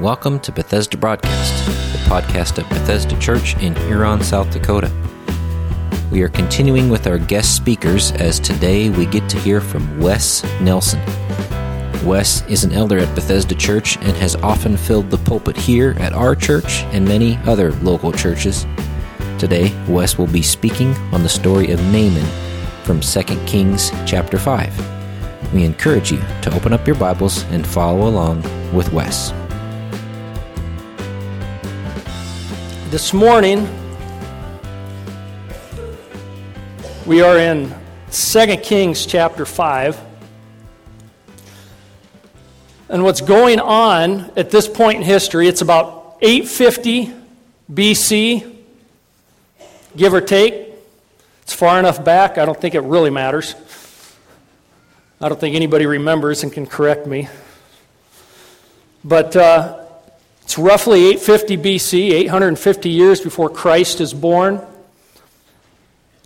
Welcome to Bethesda Broadcast, the podcast of Bethesda Church in Huron, South Dakota. We are continuing with our guest speakers as today we get to hear from Wes Nelson. Wes is an elder at Bethesda Church and has often filled the pulpit here at our church and many other local churches. Today, Wes will be speaking on the story of Naaman from 2 Kings chapter 5. We encourage you to open up your Bibles and follow along with Wes. This morning, we are in 2 Kings chapter 5. And what's going on at this point in history, it's about 850 BC, give or take. It's far enough back, I don't think it really matters. I don't think anybody remembers and can correct me. But uh, it's roughly 850 BC, 850 years before Christ is born.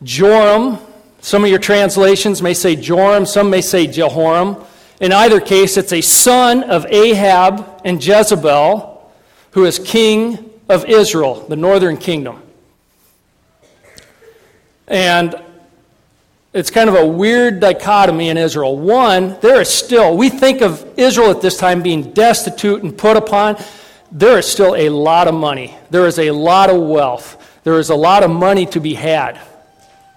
Joram, some of your translations may say Joram, some may say Jehoram. In either case, it's a son of Ahab and Jezebel, who is king of Israel, the northern kingdom. And it's kind of a weird dichotomy in Israel. One, there is still, we think of Israel at this time being destitute and put upon there is still a lot of money. There is a lot of wealth. There is a lot of money to be had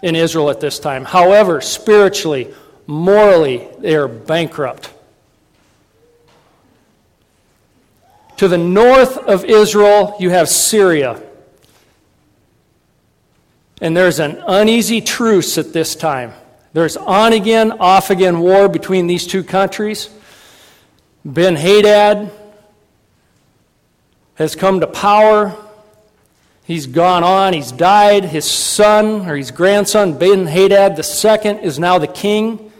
in Israel at this time. However, spiritually, morally, they are bankrupt. To the north of Israel, you have Syria. And there's an uneasy truce at this time. There's on again, off again war between these two countries. Ben Hadad has come to power. He's gone on, he's died. His son, or his grandson, Ben Hadad II, is now the king.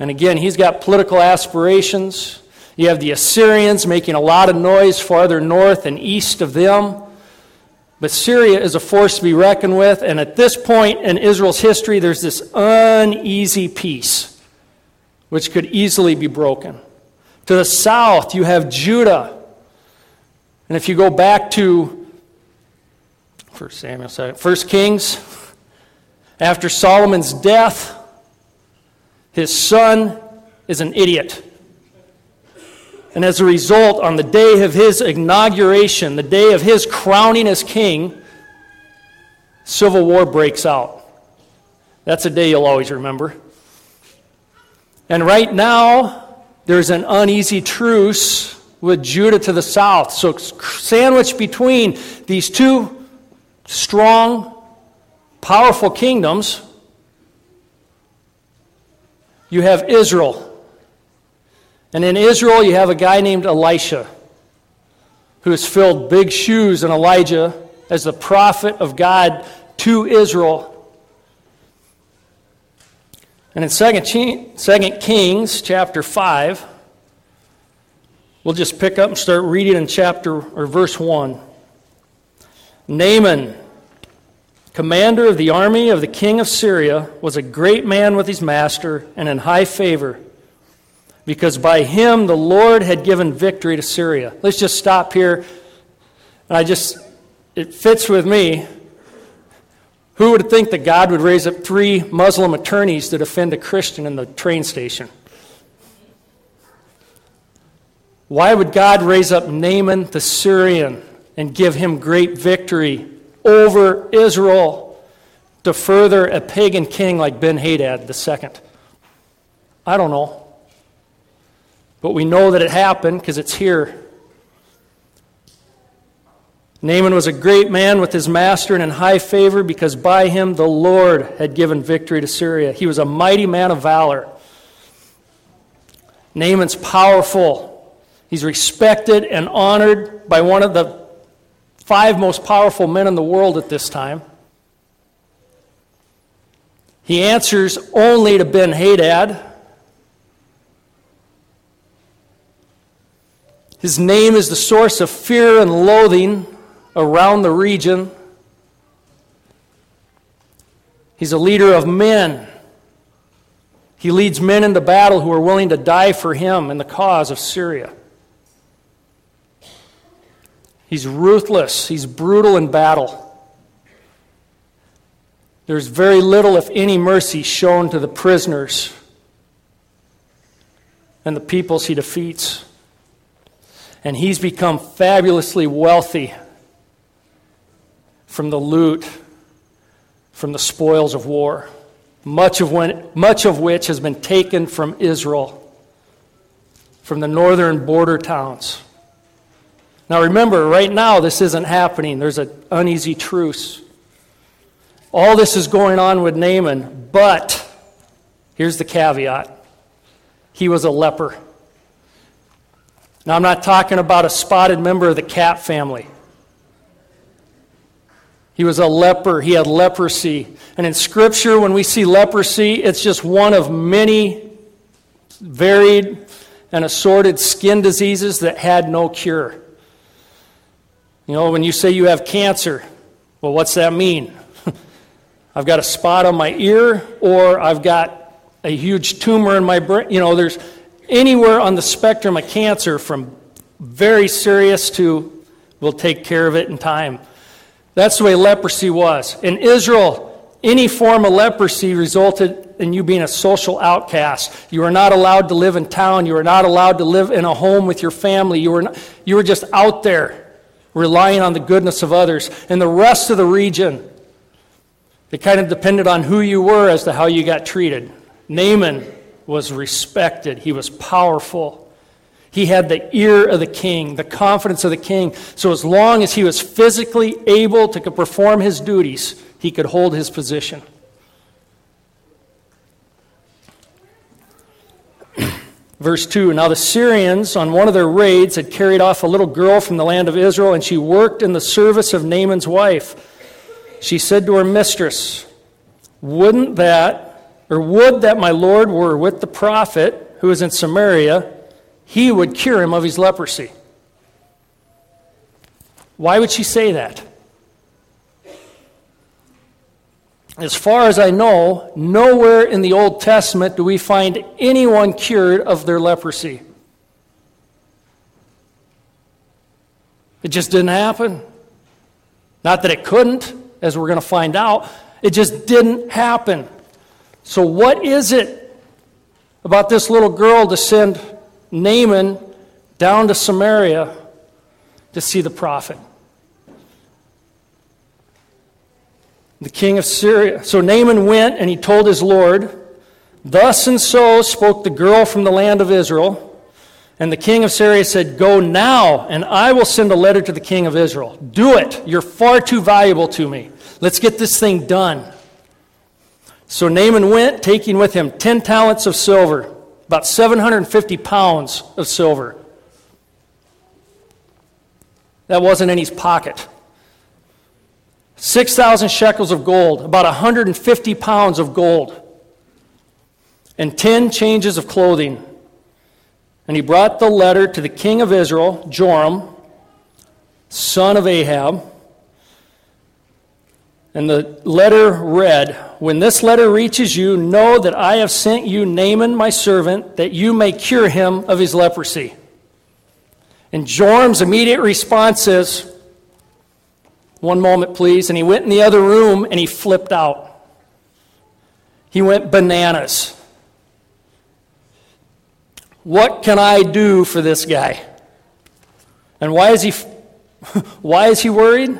And again, he's got political aspirations. You have the Assyrians making a lot of noise farther north and east of them. But Syria is a force to be reckoned with, and at this point in Israel's history, there's this uneasy peace which could easily be broken. To the south, you have Judah and if you go back to 1 Samuel, 1 Kings, after Solomon's death, his son is an idiot. And as a result, on the day of his inauguration, the day of his crowning as king, civil war breaks out. That's a day you'll always remember. And right now, there's an uneasy truce with Judah to the south. So, sandwiched between these two strong, powerful kingdoms, you have Israel. And in Israel, you have a guy named Elisha who has filled big shoes in Elijah as the prophet of God to Israel. And in 2 Kings chapter 5, We'll just pick up and start reading in chapter or verse 1. Naaman, commander of the army of the king of Syria, was a great man with his master and in high favor, because by him the Lord had given victory to Syria. Let's just stop here. And I just, it fits with me. Who would think that God would raise up three Muslim attorneys to defend a Christian in the train station? Why would God raise up Naaman the Syrian and give him great victory over Israel to further a pagan king like Ben Hadad II? I don't know. But we know that it happened because it's here. Naaman was a great man with his master and in high favor because by him the Lord had given victory to Syria. He was a mighty man of valor. Naaman's powerful. He's respected and honored by one of the five most powerful men in the world at this time. He answers only to Ben Hadad. His name is the source of fear and loathing around the region. He's a leader of men. He leads men into battle who are willing to die for him in the cause of Syria. He's ruthless, he's brutal in battle. There's very little, if any, mercy shown to the prisoners and the peoples he defeats. And he's become fabulously wealthy from the loot, from the spoils of war, much of, when, much of which has been taken from Israel, from the northern border towns. Now remember, right now this isn't happening. There's an uneasy truce. All this is going on with Naaman, but here's the caveat he was a leper. Now, I'm not talking about a spotted member of the cat family. He was a leper. He had leprosy. And in Scripture, when we see leprosy, it's just one of many varied and assorted skin diseases that had no cure. You know, when you say you have cancer, well, what's that mean? I've got a spot on my ear, or I've got a huge tumor in my brain. You know, there's anywhere on the spectrum of cancer from very serious to we'll take care of it in time. That's the way leprosy was. In Israel, any form of leprosy resulted in you being a social outcast. You were not allowed to live in town. You were not allowed to live in a home with your family. You were, not, you were just out there relying on the goodness of others. And the rest of the region, it kind of depended on who you were as to how you got treated. Naaman was respected, he was powerful. He had the ear of the king, the confidence of the king. So, as long as he was physically able to perform his duties, he could hold his position. Verse 2 Now the Syrians, on one of their raids, had carried off a little girl from the land of Israel, and she worked in the service of Naaman's wife. She said to her mistress, Wouldn't that or would that my Lord were with the prophet who is in Samaria, he would cure him of his leprosy. Why would she say that? As far as I know, nowhere in the Old Testament do we find anyone cured of their leprosy. It just didn't happen. Not that it couldn't, as we're going to find out, it just didn't happen. So, what is it about this little girl to send Naaman down to Samaria to see the prophet? The king of Syria. So Naaman went and he told his Lord, Thus and so spoke the girl from the land of Israel. And the king of Syria said, Go now, and I will send a letter to the king of Israel. Do it. You're far too valuable to me. Let's get this thing done. So Naaman went, taking with him 10 talents of silver, about 750 pounds of silver. That wasn't in his pocket. 6,000 shekels of gold, about 150 pounds of gold, and 10 changes of clothing. And he brought the letter to the king of Israel, Joram, son of Ahab. And the letter read When this letter reaches you, know that I have sent you Naaman, my servant, that you may cure him of his leprosy. And Joram's immediate response is, One moment, please. And he went in the other room and he flipped out. He went bananas. What can I do for this guy? And why is he, why is he worried?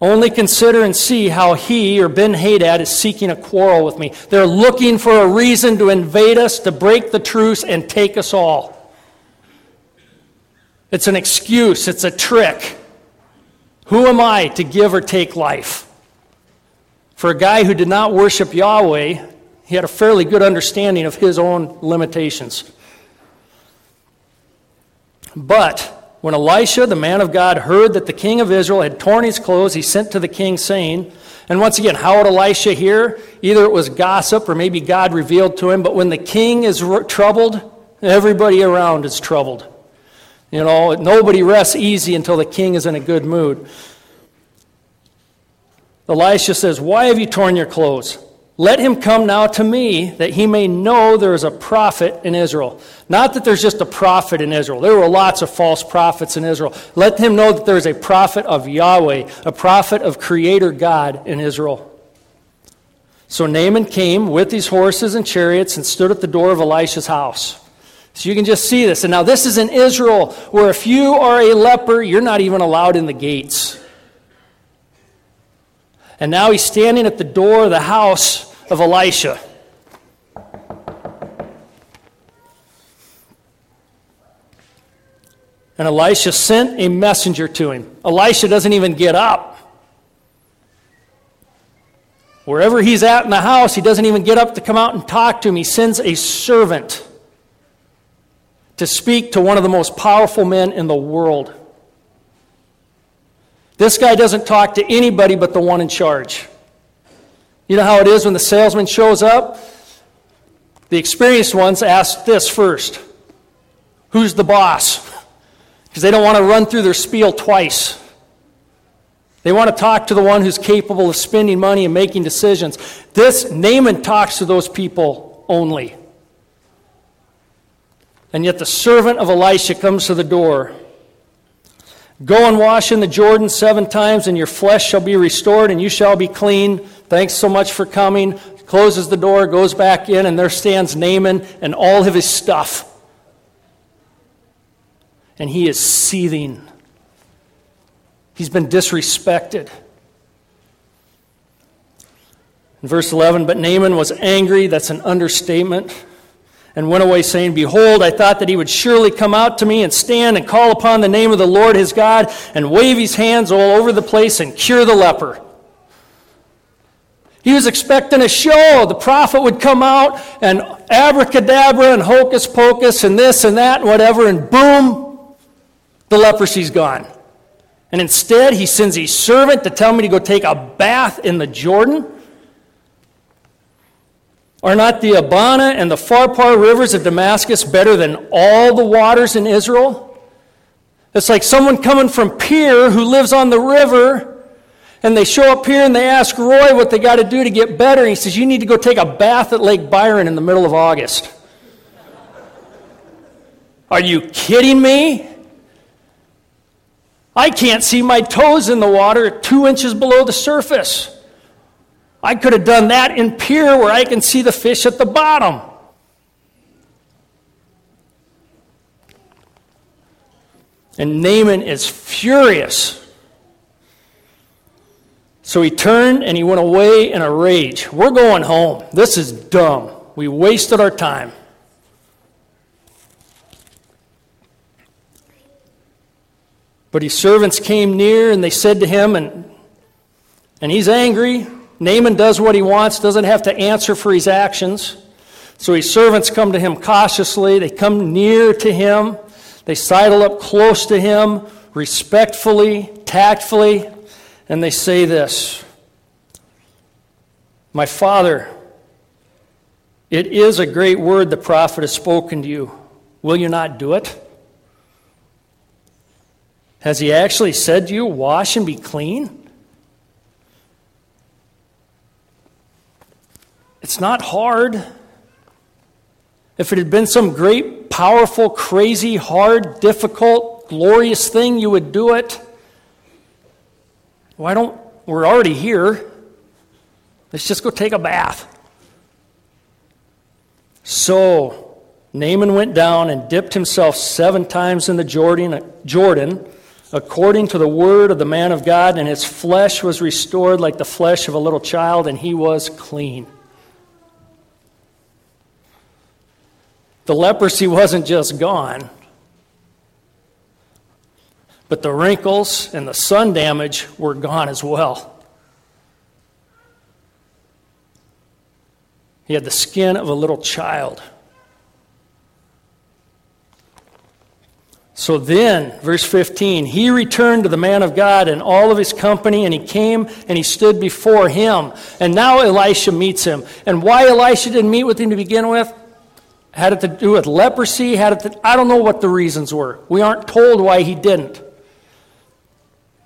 Only consider and see how he or Ben Hadad is seeking a quarrel with me. They're looking for a reason to invade us, to break the truce, and take us all. It's an excuse, it's a trick. Who am I to give or take life? For a guy who did not worship Yahweh, he had a fairly good understanding of his own limitations. But when Elisha, the man of God, heard that the king of Israel had torn his clothes, he sent to the king, saying, and once again, how would Elisha hear? Either it was gossip or maybe God revealed to him, but when the king is troubled, everybody around is troubled. You know, nobody rests easy until the king is in a good mood. Elisha says, Why have you torn your clothes? Let him come now to me that he may know there is a prophet in Israel. Not that there's just a prophet in Israel. There were lots of false prophets in Israel. Let him know that there is a prophet of Yahweh, a prophet of Creator God in Israel. So Naaman came with these horses and chariots and stood at the door of Elisha's house. So you can just see this. And now this is in Israel, where if you are a leper, you're not even allowed in the gates. And now he's standing at the door of the house of Elisha. And Elisha sent a messenger to him. Elisha doesn't even get up. Wherever he's at in the house, he doesn't even get up to come out and talk to him. He sends a servant to speak to one of the most powerful men in the world. This guy doesn't talk to anybody but the one in charge. You know how it is when the salesman shows up? The experienced ones ask this first Who's the boss? Because they don't want to run through their spiel twice. They want to talk to the one who's capable of spending money and making decisions. This Naaman talks to those people only. And yet the servant of Elisha comes to the door. Go and wash in the Jordan seven times, and your flesh shall be restored, and you shall be clean. Thanks so much for coming. Closes the door, goes back in, and there stands Naaman and all of his stuff. And he is seething. He's been disrespected. In verse 11, but Naaman was angry. That's an understatement and went away, saying, Behold, I thought that he would surely come out to me and stand and call upon the name of the Lord his God and wave his hands all over the place and cure the leper. He was expecting a show. The prophet would come out and abracadabra and hocus pocus and this and that and whatever, and boom, the leprosy's gone. And instead, he sends a servant to tell me to go take a bath in the Jordan. Are not the Abana and the Pharpar rivers of Damascus better than all the waters in Israel? It's like someone coming from Pierre who lives on the river, and they show up here and they ask Roy what they got to do to get better. And he says, You need to go take a bath at Lake Byron in the middle of August. Are you kidding me? I can't see my toes in the water two inches below the surface. I could have done that in Pierre where I can see the fish at the bottom. And Naaman is furious. So he turned and he went away in a rage. We're going home. This is dumb. We wasted our time. But his servants came near and they said to him, and, and he's angry. Naaman does what he wants, doesn't have to answer for his actions. So his servants come to him cautiously. They come near to him. They sidle up close to him, respectfully, tactfully, and they say this My father, it is a great word the prophet has spoken to you. Will you not do it? Has he actually said to you, Wash and be clean? It's not hard. If it had been some great, powerful, crazy, hard, difficult, glorious thing, you would do it. Why don't we're already here? Let's just go take a bath. So Naaman went down and dipped himself seven times in the Jordan, Jordan according to the word of the man of God, and his flesh was restored like the flesh of a little child, and he was clean. The leprosy wasn't just gone, but the wrinkles and the sun damage were gone as well. He had the skin of a little child. So then, verse 15, he returned to the man of God and all of his company, and he came and he stood before him. And now Elisha meets him. And why Elisha didn't meet with him to begin with? Had it to do with leprosy? Had it to, I don't know what the reasons were. We aren't told why he didn't.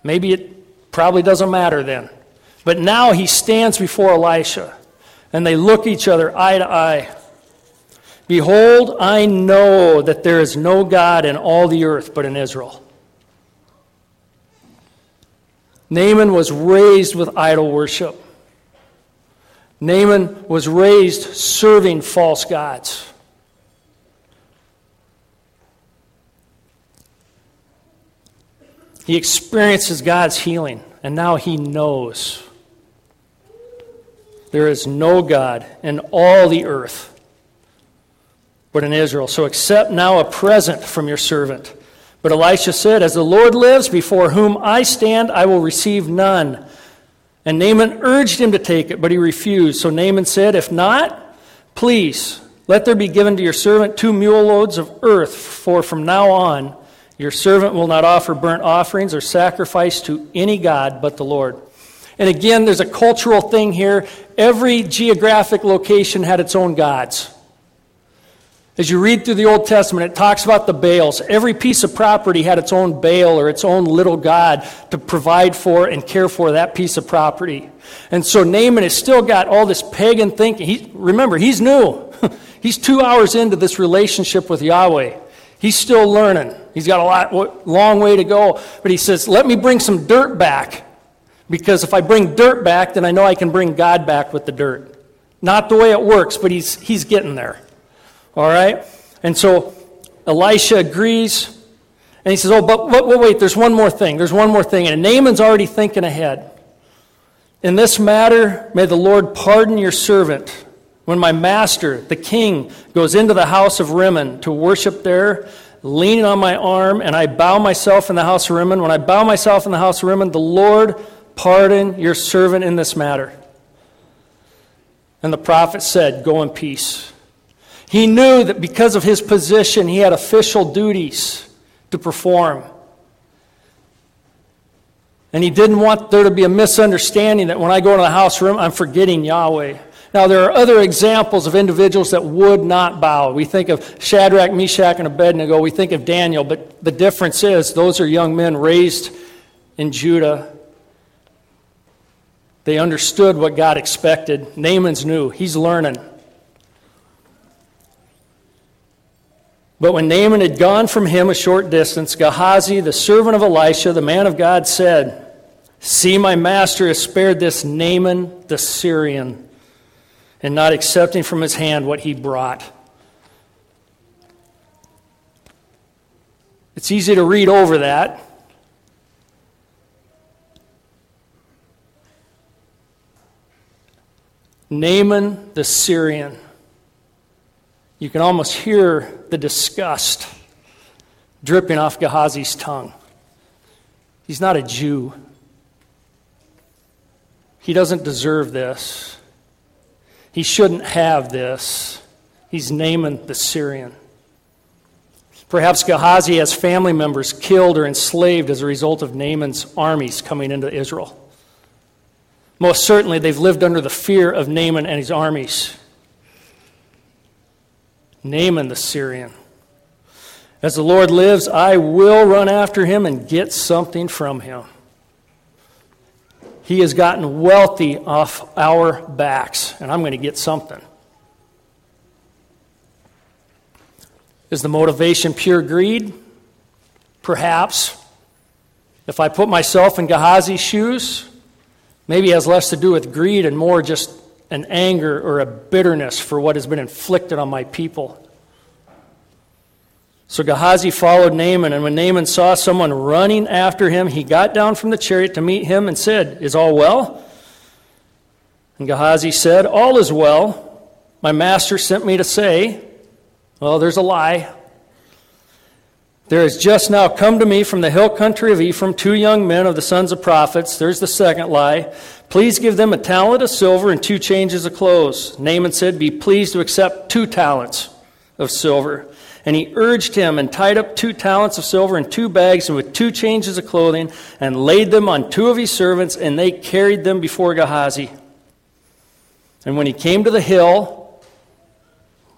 Maybe it probably doesn't matter then. But now he stands before Elisha. And they look each other eye to eye. Behold, I know that there is no God in all the earth but in Israel. Naaman was raised with idol worship. Naaman was raised serving false gods. He experiences God's healing, and now he knows there is no God in all the earth but in Israel. So accept now a present from your servant. But Elisha said, As the Lord lives, before whom I stand, I will receive none. And Naaman urged him to take it, but he refused. So Naaman said, If not, please let there be given to your servant two mule loads of earth, for from now on your servant will not offer burnt offerings or sacrifice to any God but the Lord. And again, there's a cultural thing here. Every geographic location had its own gods. As you read through the Old Testament, it talks about the Baals. Every piece of property had its own Baal or its own little god to provide for and care for that piece of property. And so Naaman has still got all this pagan thinking. He, remember, he's new. he's two hours into this relationship with Yahweh. He's still learning. He's got a lot, long way to go. But he says, Let me bring some dirt back. Because if I bring dirt back, then I know I can bring God back with the dirt. Not the way it works, but he's, he's getting there. All right? And so Elisha agrees. And he says, Oh, but, but, but wait, there's one more thing. There's one more thing. And Naaman's already thinking ahead. In this matter, may the Lord pardon your servant when my master, the king, goes into the house of Rimmon to worship there, leaning on my arm, and I bow myself in the house of Rimmon, when I bow myself in the house of Rimmon, the Lord pardon your servant in this matter. And the prophet said, Go in peace. He knew that because of his position, he had official duties to perform. And he didn't want there to be a misunderstanding that when I go into the house room, I'm forgetting Yahweh. Now, there are other examples of individuals that would not bow. We think of Shadrach, Meshach, and Abednego. We think of Daniel, but the difference is those are young men raised in Judah. They understood what God expected. Naaman's new, he's learning. But when Naaman had gone from him a short distance, Gehazi, the servant of Elisha, the man of God, said, See, my master has spared this Naaman the Syrian, and not accepting from his hand what he brought. It's easy to read over that. Naaman the Syrian. You can almost hear the disgust dripping off Gehazi's tongue. He's not a Jew. He doesn't deserve this. He shouldn't have this. He's Naaman the Syrian. Perhaps Gehazi has family members killed or enslaved as a result of Naaman's armies coming into Israel. Most certainly, they've lived under the fear of Naaman and his armies. Naaman the Syrian. As the Lord lives, I will run after him and get something from him. He has gotten wealthy off our backs, and I'm going to get something. Is the motivation pure greed? Perhaps. If I put myself in Gehazi's shoes, maybe it has less to do with greed and more just an anger or a bitterness for what has been inflicted on my people. So Gehazi followed Naaman, and when Naaman saw someone running after him, he got down from the chariot to meet him and said, Is all well? And Gehazi said, All is well. My master sent me to say, Well, there's a lie. There has just now come to me from the hill country of Ephraim two young men of the sons of prophets. There's the second lie. Please give them a talent of silver and two changes of clothes. Naaman said, Be pleased to accept two talents of silver. And he urged him and tied up two talents of silver in two bags and with two changes of clothing and laid them on two of his servants, and they carried them before Gehazi. And when he came to the hill,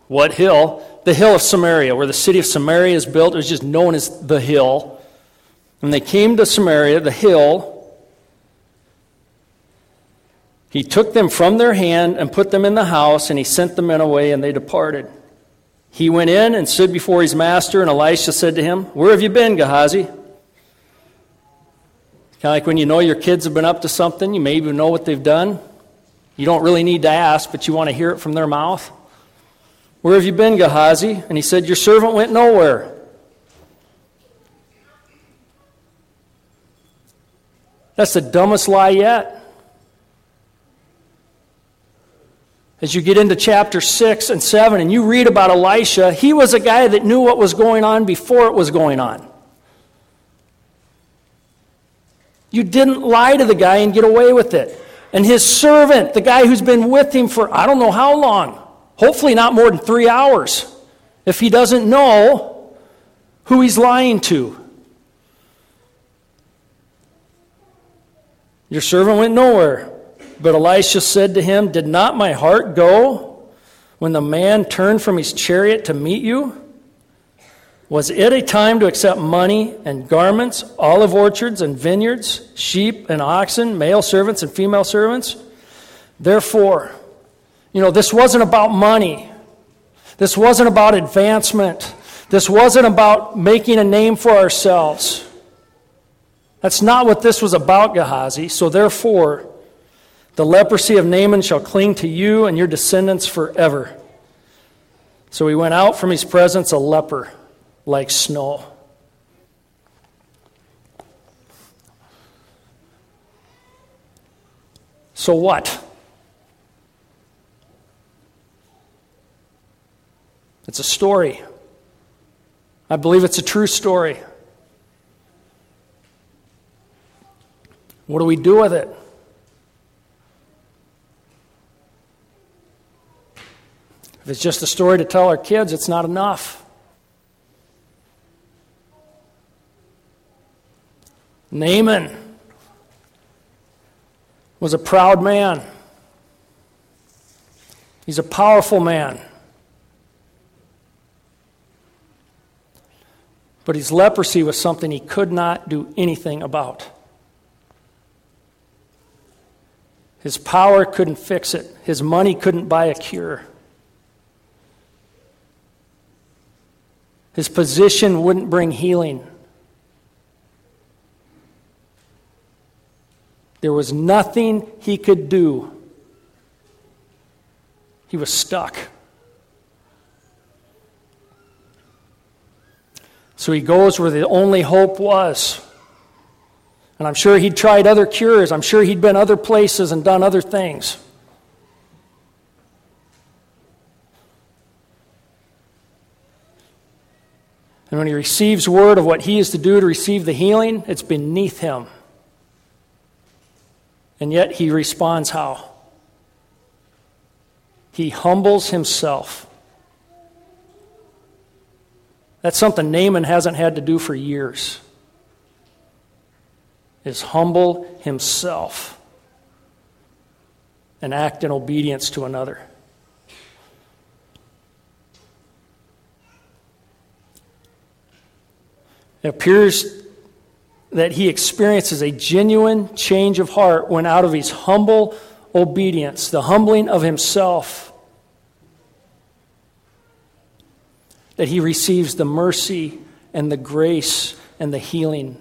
what hill? The hill of Samaria, where the city of Samaria is built. It was just known as the hill. When they came to Samaria, the hill, He took them from their hand and put them in the house, and he sent the men away, and they departed. He went in and stood before his master, and Elisha said to him, Where have you been, Gehazi? Kind of like when you know your kids have been up to something, you may even know what they've done. You don't really need to ask, but you want to hear it from their mouth. Where have you been, Gehazi? And he said, Your servant went nowhere. That's the dumbest lie yet. As you get into chapter 6 and 7 and you read about Elisha, he was a guy that knew what was going on before it was going on. You didn't lie to the guy and get away with it. And his servant, the guy who's been with him for I don't know how long, hopefully not more than three hours, if he doesn't know who he's lying to. Your servant went nowhere. But Elisha said to him, Did not my heart go when the man turned from his chariot to meet you? Was it a time to accept money and garments, olive orchards and vineyards, sheep and oxen, male servants and female servants? Therefore, you know, this wasn't about money. This wasn't about advancement. This wasn't about making a name for ourselves. That's not what this was about, Gehazi. So therefore, the leprosy of Naaman shall cling to you and your descendants forever. So he went out from his presence a leper like snow. So what? It's a story. I believe it's a true story. What do we do with it? If it's just a story to tell our kids, it's not enough. Naaman was a proud man. He's a powerful man. But his leprosy was something he could not do anything about. His power couldn't fix it, his money couldn't buy a cure. His position wouldn't bring healing. There was nothing he could do. He was stuck. So he goes where the only hope was. And I'm sure he'd tried other cures. I'm sure he'd been other places and done other things. And when he receives word of what he is to do to receive the healing, it's beneath him. And yet he responds how? He humbles himself. That's something Naaman hasn't had to do for years. Is humble himself and act in obedience to another. It appears that he experiences a genuine change of heart when out of his humble obedience, the humbling of himself, that he receives the mercy and the grace and the healing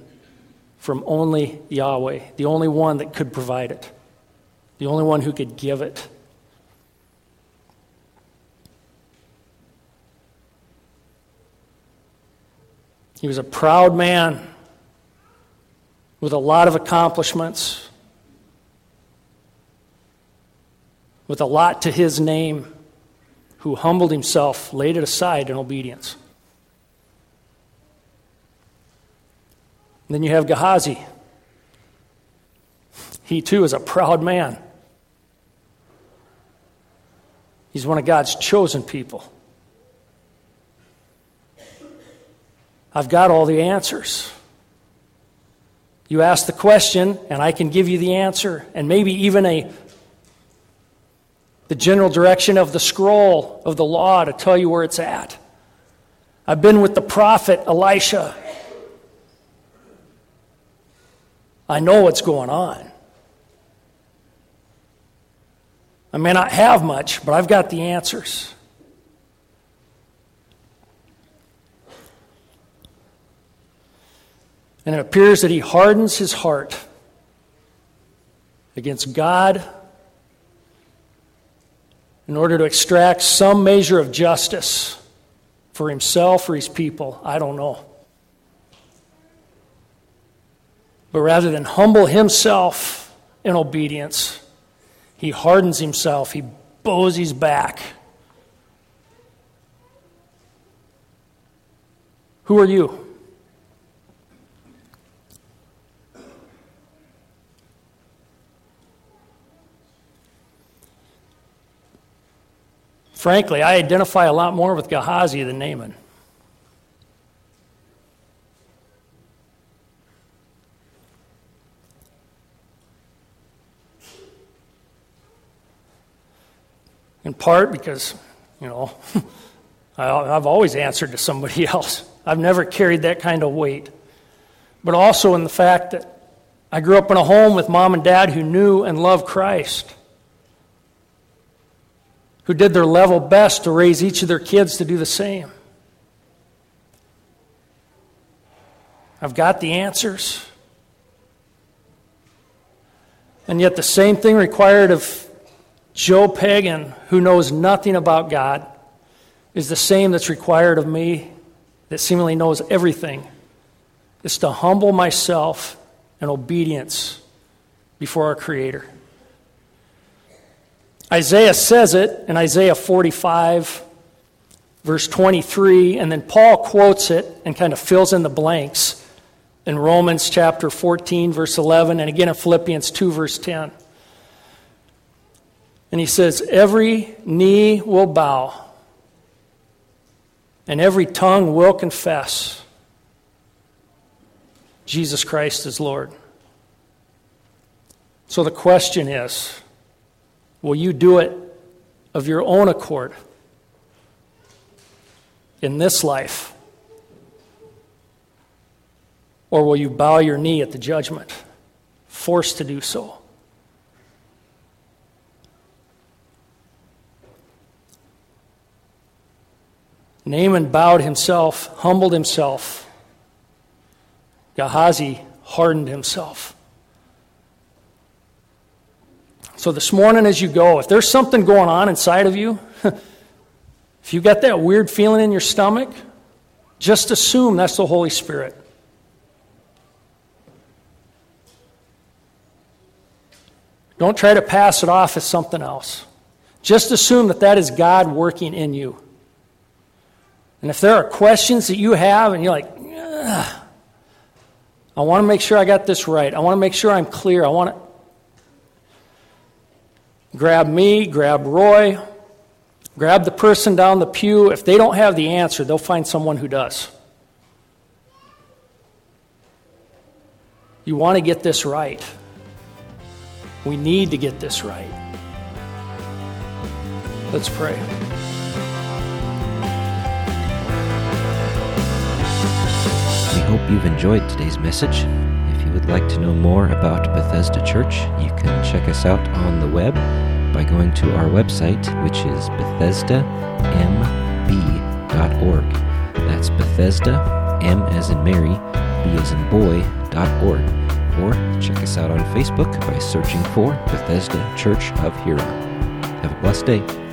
from only Yahweh, the only one that could provide it, the only one who could give it. He was a proud man with a lot of accomplishments, with a lot to his name, who humbled himself, laid it aside in obedience. And then you have Gehazi. He too is a proud man. He's one of God's chosen people. I've got all the answers. You ask the question, and I can give you the answer, and maybe even a the general direction of the scroll of the law to tell you where it's at. I've been with the prophet Elisha. I know what's going on. I may not have much, but I've got the answers. And it appears that he hardens his heart against God in order to extract some measure of justice for himself or his people. I don't know. But rather than humble himself in obedience, he hardens himself, he bows his back. Who are you? Frankly, I identify a lot more with Gehazi than Naaman. In part because, you know, I've always answered to somebody else. I've never carried that kind of weight. But also in the fact that I grew up in a home with mom and dad who knew and loved Christ who did their level best to raise each of their kids to do the same. I've got the answers. And yet, the same thing required of Joe Pagan, who knows nothing about God, is the same that's required of me, that seemingly knows everything, is to humble myself in obedience before our Creator. Isaiah says it in Isaiah 45, verse 23, and then Paul quotes it and kind of fills in the blanks in Romans chapter 14, verse 11, and again in Philippians 2, verse 10. And he says, Every knee will bow, and every tongue will confess Jesus Christ is Lord. So the question is, Will you do it of your own accord in this life? Or will you bow your knee at the judgment, forced to do so? Naaman bowed himself, humbled himself. Gehazi hardened himself. So this morning, as you go, if there's something going on inside of you, if you got that weird feeling in your stomach, just assume that's the Holy Spirit. Don't try to pass it off as something else. Just assume that that is God working in you. And if there are questions that you have and you're like, I want to make sure I got this right. I want to make sure I'm clear. I want to grab me, grab Roy, grab the person down the pew. If they don't have the answer, they'll find someone who does. You want to get this right. We need to get this right. Let's pray. We hope you've enjoyed today's message. If you would like to know more about Bethesda Church, you can check us out on the web by going to our website, which is BethesdaMB.org. That's Bethesda, M as in Mary, B as in boy, dot org. Or check us out on Facebook by searching for Bethesda Church of Huron. Have a blessed day.